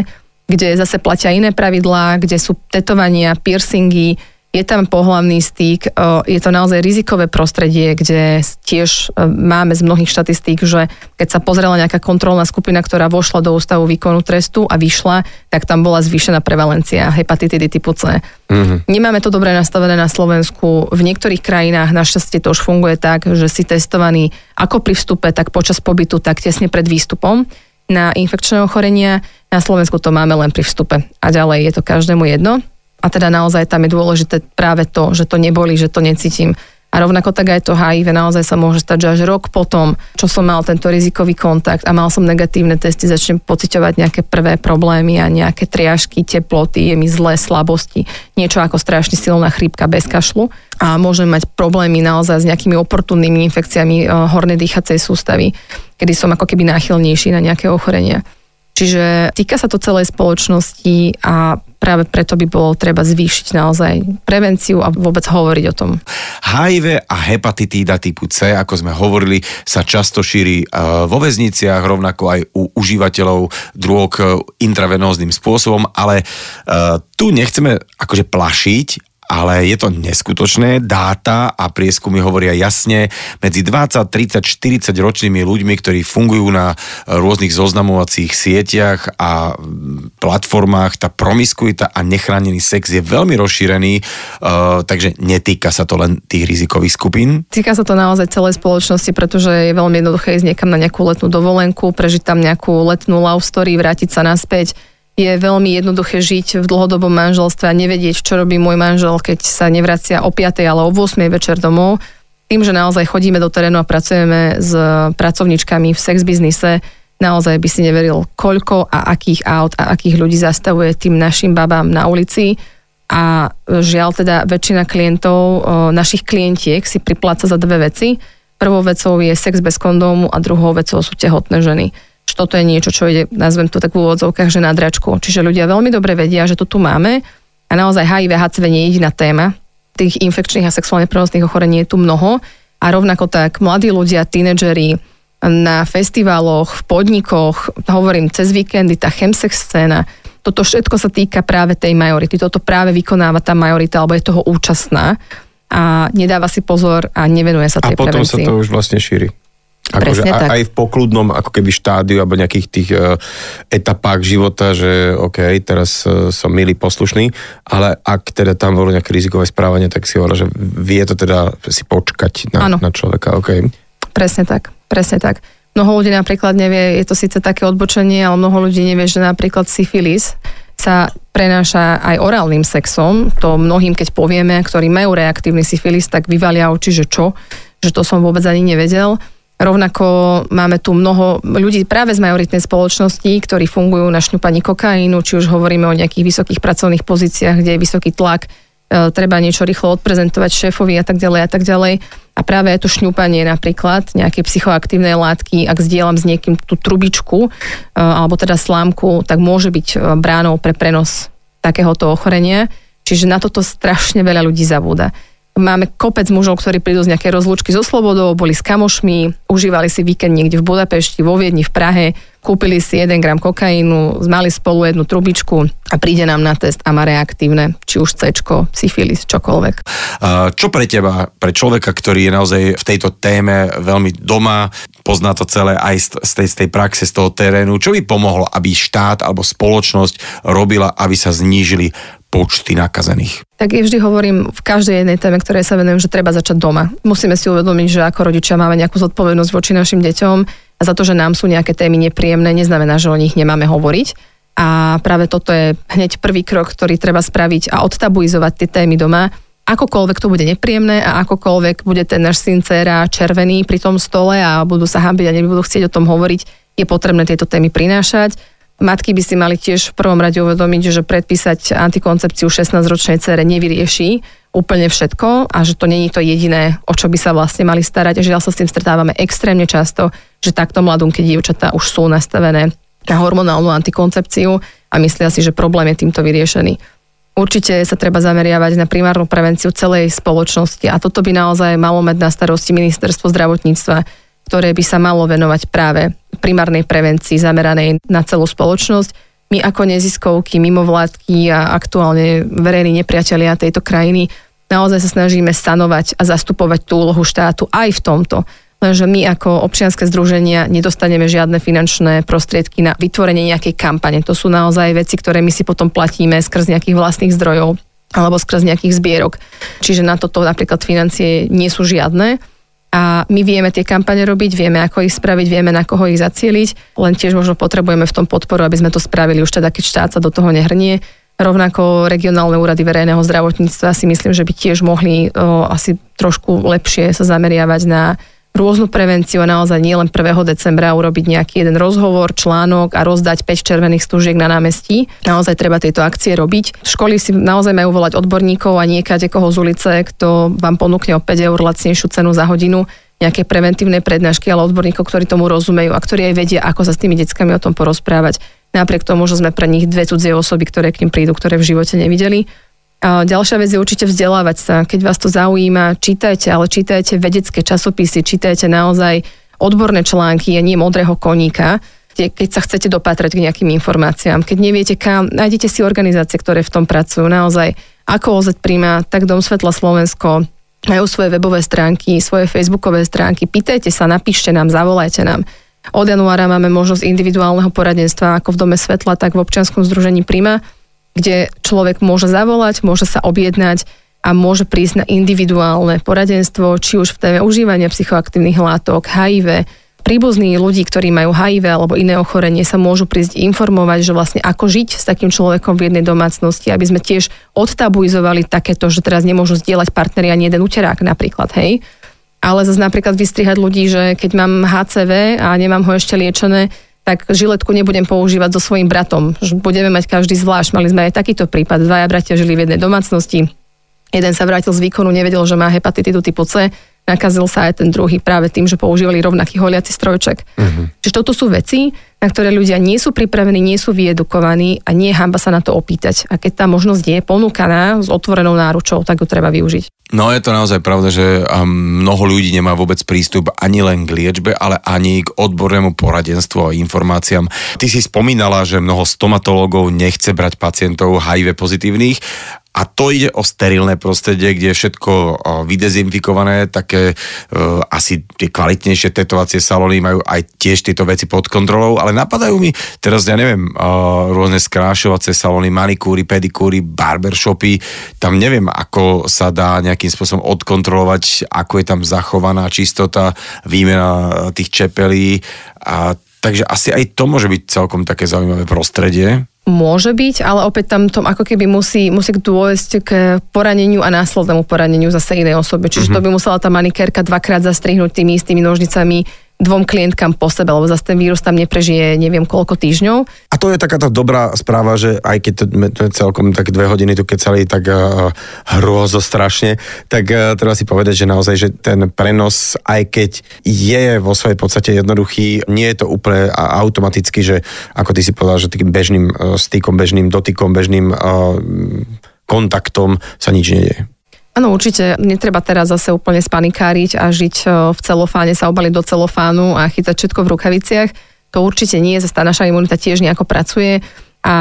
kde zase platia iné pravidlá, kde sú tetovania, piercingy, je tam pohlavný styk, je to naozaj rizikové prostredie, kde tiež máme z mnohých štatistík, že keď sa pozrela nejaká kontrolná skupina, ktorá vošla do ústavu výkonu trestu a vyšla, tak tam bola zvýšená prevalencia hepatitidy typu C. Mm-hmm. Nemáme to dobre nastavené na Slovensku. V niektorých krajinách našťastie to už funguje tak, že si testovaný ako pri vstupe, tak počas pobytu, tak tesne pred výstupom na infekčné ochorenia. Na Slovensku to máme len pri vstupe. A ďalej je to každému jedno. A teda naozaj tam je dôležité práve to, že to neboli, že to necítim. A rovnako tak aj to HIV naozaj sa môže stať, že až rok potom, čo som mal tento rizikový kontakt a mal som negatívne testy, začnem pociťovať nejaké prvé problémy a nejaké triažky, teploty, je mi zlé, slabosti, niečo ako strašne silná chrípka bez kašlu a môžem mať problémy naozaj s nejakými oportunnými infekciami eh, hornej dýchacej sústavy, kedy som ako keby náchylnejší na nejaké ochorenia. Čiže týka sa to celej spoločnosti a práve preto by bolo treba zvýšiť naozaj prevenciu a vôbec hovoriť o tom. HIV a hepatitída typu C, ako sme hovorili, sa často šíri e, vo väzniciach, rovnako aj u užívateľov drog e, intravenóznym spôsobom, ale e, tu nechceme akože plašiť, ale je to neskutočné. Dáta a prieskumy hovoria jasne, medzi 20, 30, 40 ročnými ľuďmi, ktorí fungujú na rôznych zoznamovacích sieťach a platformách, tá promiskuita a nechránený sex je veľmi rozšírený, uh, takže netýka sa to len tých rizikových skupín. Týka sa to naozaj celej spoločnosti, pretože je veľmi jednoduché ísť niekam na nejakú letnú dovolenku, prežiť tam nejakú letnú love story, vrátiť sa naspäť je veľmi jednoduché žiť v dlhodobom manželstve a nevedieť, čo robí môj manžel, keď sa nevracia o 5. ale o 8. večer domov. Tým, že naozaj chodíme do terénu a pracujeme s pracovničkami v sex biznise, naozaj by si neveril, koľko a akých aut a akých ľudí zastavuje tým našim babám na ulici. A žiaľ teda väčšina klientov, našich klientiek si pripláca za dve veci. Prvou vecou je sex bez kondómu a druhou vecou sú tehotné ženy že toto je niečo, čo ide, nazvem to tak v úvodzovkách, že na dračku. Čiže ľudia veľmi dobre vedia, že to tu máme a naozaj HIV, HCV nie je jediná téma. Tých infekčných a sexuálne prenosných ochorení je tu mnoho a rovnako tak mladí ľudia, tínedžeri, na festivaloch, v podnikoch, hovorím cez víkendy, tá chemsex scéna, toto všetko sa týka práve tej majority. Toto práve vykonáva tá majorita, alebo je toho účastná a nedáva si pozor a nevenuje sa tej A potom prevencii. sa to už vlastne šíri. Akože Presne tak. aj v pokludnom ako keby štádiu alebo nejakých tých uh, etapách života, že OK, teraz uh, som milý, poslušný, ale ak teda tam bolo nejaké rizikové správanie, tak si hovorila, že vie to teda si počkať na, na človeka. OK. Presne tak, presne tak. Mnoho ľudí napríklad nevie, je to síce také odbočenie, ale mnoho ľudí nevie, že napríklad syfilis sa prenáša aj orálnym sexom. To mnohým, keď povieme, ktorí majú reaktívny syfilis, tak vyvalia oči, že čo, že to som vôbec ani nevedel. Rovnako máme tu mnoho ľudí práve z majoritnej spoločnosti, ktorí fungujú na šňupaní kokainu, či už hovoríme o nejakých vysokých pracovných pozíciách, kde je vysoký tlak, e, treba niečo rýchlo odprezentovať šéfovi a tak ďalej a tak ďalej. A práve je to šňupanie napríklad, nejaké psychoaktívne látky, ak zdieľam s niekým tú trubičku e, alebo teda slámku, tak môže byť e, bránou pre prenos takéhoto ochorenia. Čiže na toto strašne veľa ľudí zabúda. Máme kopec mužov, ktorí prídu z nejakej rozlúčky so slobodou, boli s kamošmi, užívali si víkend niekde v Budapešti, vo Viedni, v Prahe, kúpili si 1 gram kokainu, mali spolu jednu trubičku a príde nám na test a má reaktívne, či už C, syfilis, čokoľvek. Čo pre teba, pre človeka, ktorý je naozaj v tejto téme veľmi doma, pozná to celé aj z tej, z tej praxe, z toho terénu, čo by pomohlo, aby štát alebo spoločnosť robila, aby sa znížili počty nakazených? Tak ja vždy hovorím v každej jednej téme, ktorej sa venujem, že treba začať doma. Musíme si uvedomiť, že ako rodičia máme nejakú zodpovednosť voči našim deťom a za to, že nám sú nejaké témy nepríjemné, neznamená, že o nich nemáme hovoriť. A práve toto je hneď prvý krok, ktorý treba spraviť a odtabuizovať tie témy doma. Akokoľvek to bude nepríjemné a akokoľvek bude ten náš syn, dcera červený pri tom stole a budú sa hambiť a nebudú chcieť o tom hovoriť, je potrebné tieto témy prinášať Matky by si mali tiež v prvom rade uvedomiť, že predpísať antikoncepciu 16-ročnej cere nevyrieši úplne všetko a že to není to jediné, o čo by sa vlastne mali starať. Žiaľ sa s tým stretávame extrémne často, že takto mladunké dievčatá už sú nastavené na hormonálnu antikoncepciu a myslia si, že problém je týmto vyriešený. Určite sa treba zameriavať na primárnu prevenciu celej spoločnosti a toto by naozaj malo mať na starosti ministerstvo zdravotníctva, ktoré by sa malo venovať práve primárnej prevencii zameranej na celú spoločnosť. My ako neziskovky, mimovládky a aktuálne verejní nepriatelia tejto krajiny naozaj sa snažíme sanovať a zastupovať tú úlohu štátu aj v tomto. Lenže my ako občianske združenia nedostaneme žiadne finančné prostriedky na vytvorenie nejakej kampane. To sú naozaj veci, ktoré my si potom platíme skrz nejakých vlastných zdrojov alebo skrz nejakých zbierok. Čiže na toto napríklad financie nie sú žiadne. A my vieme tie kampane robiť, vieme ako ich spraviť, vieme na koho ich zacieliť, len tiež možno potrebujeme v tom podporu, aby sme to spravili už teda, keď štát sa do toho nehrnie. Rovnako regionálne úrady verejného zdravotníctva si myslím, že by tiež mohli o, asi trošku lepšie sa zameriavať na rôznu prevenciu a naozaj nie len 1. decembra urobiť nejaký jeden rozhovor, článok a rozdať 5 červených stúžiek na námestí. Naozaj treba tieto akcie robiť. Školy si naozaj majú volať odborníkov a niekade koho z ulice, kto vám ponúkne o 5 eur lacnejšiu cenu za hodinu nejaké preventívne prednášky, ale odborníkov, ktorí tomu rozumejú a ktorí aj vedia, ako sa s tými deckami o tom porozprávať. Napriek tomu, že sme pre nich dve cudzie osoby, ktoré k ním prídu, ktoré v živote nevideli. Ďalšia vec je určite vzdelávať sa. Keď vás to zaujíma, čítajte, ale čítajte vedecké časopisy, čítajte naozaj odborné články a nie modrého koníka, keď sa chcete dopatrať k nejakým informáciám. Keď neviete kam, nájdete si organizácie, ktoré v tom pracujú. Naozaj, ako OZ Prima, tak Dom Svetla Slovensko, majú svoje webové stránky, svoje facebookové stránky. Pýtajte sa, napíšte nám, zavolajte nám. Od januára máme možnosť individuálneho poradenstva ako v Dome Svetla, tak v občianskom združení Prima kde človek môže zavolať, môže sa objednať a môže prísť na individuálne poradenstvo, či už v téme užívania psychoaktívnych látok, HIV, príbuzní ľudí, ktorí majú HIV alebo iné ochorenie, sa môžu prísť informovať, že vlastne ako žiť s takým človekom v jednej domácnosti, aby sme tiež odtabuizovali takéto, že teraz nemôžu zdieľať partneri ani jeden uterák napríklad, hej. Ale zase napríklad vystrihať ľudí, že keď mám HCV a nemám ho ešte liečené, tak žiletku nebudem používať so svojím bratom. Budeme mať každý zvlášť. Mali sme aj takýto prípad. Dvaja bratia žili v jednej domácnosti. Jeden sa vrátil z výkonu, nevedel, že má hepatitidu typu C nakazil sa aj ten druhý práve tým, že používali rovnaký holiaci strojček. Uh-huh. Čiže toto sú veci, na ktoré ľudia nie sú pripravení, nie sú vyedukovaní a nie je hamba sa na to opýtať. A keď tá možnosť je ponúkaná s otvorenou náručou, tak ju treba využiť. No je to naozaj pravda, že mnoho ľudí nemá vôbec prístup ani len k liečbe, ale ani k odbornému poradenstvu a informáciám. Ty si spomínala, že mnoho stomatológov nechce brať pacientov HIV pozitívnych a to ide o sterilné prostredie, kde je všetko vydezinfikované, také uh, asi tie kvalitnejšie tetovacie salóny majú aj tiež tieto veci pod kontrolou, ale napadajú mi teraz, ja neviem, uh, rôzne skrášovacie salóny, manikúry, pedikúry, barbershopy, tam neviem, ako sa dá nejakým spôsobom odkontrolovať, ako je tam zachovaná čistota, výmena tých čepelí a takže asi aj to môže byť celkom také zaujímavé prostredie. Môže byť, ale opäť tam tom ako keby musí, musí dôjsť k poraneniu a následnému poraneniu zase inej osoby. Čiže mm-hmm. to by musela tá manikérka dvakrát zastrihnúť tými istými nožnicami dvom klientkám po sebe, lebo zase ten vírus tam neprežije neviem koľko týždňov. A to je taká tá dobrá správa, že aj keď to, je celkom tak dve hodiny tu kecali tak uh, hrôzo strašne, tak uh, treba si povedať, že naozaj, že ten prenos, aj keď je vo svojej podstate jednoduchý, nie je to úplne automaticky, že ako ty si povedal, že takým bežným uh, stykom, bežným dotykom, bežným uh, kontaktom sa nič nedieje. Áno, určite netreba teraz zase úplne spanikáriť a žiť e, v celofáne, sa obaliť do celofánu a chytať všetko v rukaviciach. To určite nie, zase tá naša imunita tiež nejako pracuje a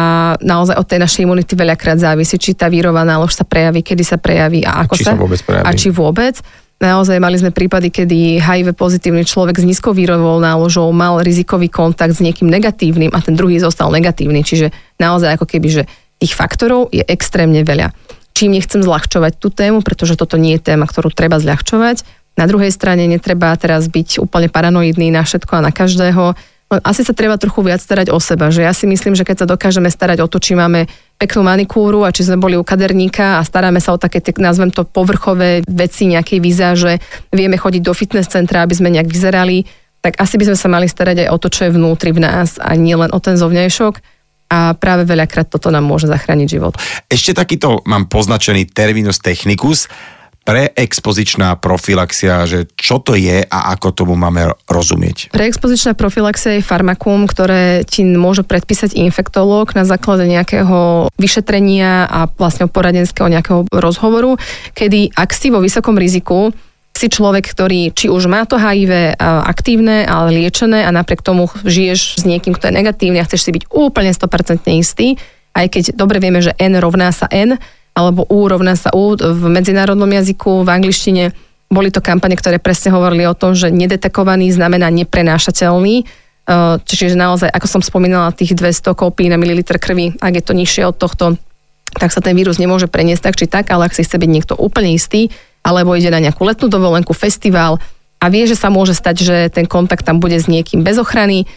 naozaj od tej našej imunity veľakrát závisí, či tá vírová nálož sa prejaví, kedy sa prejaví a ako či sa, sa vôbec prejaví. a či vôbec. Naozaj mali sme prípady, kedy HIV pozitívny človek s nízkou vírovou náložou mal rizikový kontakt s niekým negatívnym a ten druhý zostal negatívny. Čiže naozaj ako keby, že tých faktorov je extrémne veľa čím nechcem zľahčovať tú tému, pretože toto nie je téma, ktorú treba zľahčovať. Na druhej strane netreba teraz byť úplne paranoidný na všetko a na každého. Asi sa treba trochu viac starať o seba, že ja si myslím, že keď sa dokážeme starať o to, či máme peknú manikúru a či sme boli u kaderníka a staráme sa o také, nazvem to, povrchové veci, nejakej vizáže, vieme chodiť do fitness centra, aby sme nejak vyzerali, tak asi by sme sa mali starať aj o to, čo je vnútri v nás a nie len o ten zovňajšok a práve veľakrát toto nám môže zachrániť život. Ešte takýto mám poznačený terminus technicus, preexpozičná profilaxia, že čo to je a ako tomu máme rozumieť? Preexpozičná profilaxia je farmakum, ktoré ti môže predpísať infektológ na základe nejakého vyšetrenia a vlastne poradenského nejakého rozhovoru, kedy ak si vo vysokom riziku, si človek, ktorý či už má to HIV aktívne, ale liečené a napriek tomu žiješ s niekým, kto je negatívny a chceš si byť úplne 100% istý, aj keď dobre vieme, že N rovná sa N, alebo U rovná sa U v medzinárodnom jazyku, v angličtine. Boli to kampane, ktoré presne hovorili o tom, že nedetekovaný znamená neprenášateľný. Uh, čiže naozaj, ako som spomínala, tých 200 kópí na mililitr krvi, ak je to nižšie od tohto, tak sa ten vírus nemôže preniesť tak či tak, ale ak si chce byť niekto úplne istý, alebo ide na nejakú letnú dovolenku, festival a vie, že sa môže stať, že ten kontakt tam bude s niekým bez ochrany,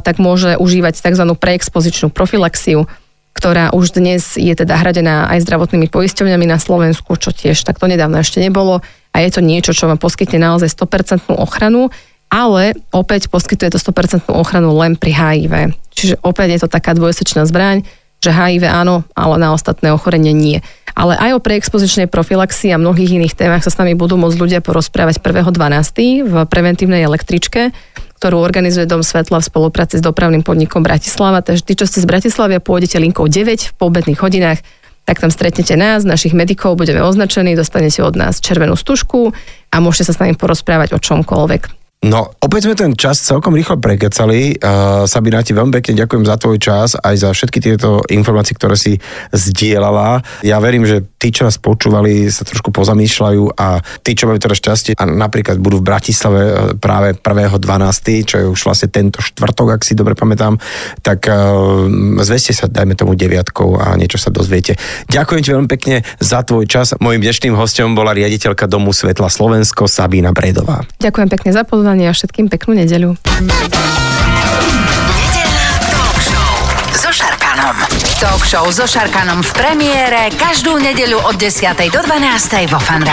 tak môže užívať tzv. preexpozičnú profilaxiu ktorá už dnes je teda hradená aj zdravotnými poisťovňami na Slovensku, čo tiež takto nedávno ešte nebolo a je to niečo, čo vám poskytne naozaj 100% ochranu, ale opäť poskytuje to 100% ochranu len pri HIV. Čiže opäť je to taká dvojsečná zbraň, že HIV áno, ale na ostatné ochorenie nie. Ale aj o preexpozičnej profilaxii a mnohých iných témach sa s nami budú môcť ľudia porozprávať 1.12. v preventívnej električke, ktorú organizuje Dom Svetla v spolupráci s dopravným podnikom Bratislava. Takže tí, čo ste z Bratislavy a pôjdete linkou 9 v poobedných hodinách, tak tam stretnete nás, našich medikov, budeme označení, dostanete od nás červenú stužku a môžete sa s nami porozprávať o čomkoľvek. No, opäť sme ten čas celkom rýchlo prekecali. Uh, Sabina, ti veľmi pekne ďakujem za tvoj čas, aj za všetky tieto informácie, ktoré si zdieľala. Ja verím, že tí, čo nás počúvali, sa trošku pozamýšľajú a tí, čo majú teraz šťastie a napríklad budú v Bratislave uh, práve 1.12., čo je už vlastne tento štvrtok, ak si dobre pamätám, tak uh, zveste sa, dajme tomu deviatkou a niečo sa dozviete. Ďakujem ti veľmi pekne za tvoj čas. Mojím dnešným hostom bola riaditeľka Domu Svetla Slovensko Sabína Bredová. Ďakujem pekne za pozvanie a všetkým peknú nedeľu. Talk show so Šarkanom. V premiére každú nedeľu od 10. do 12. vo Fan.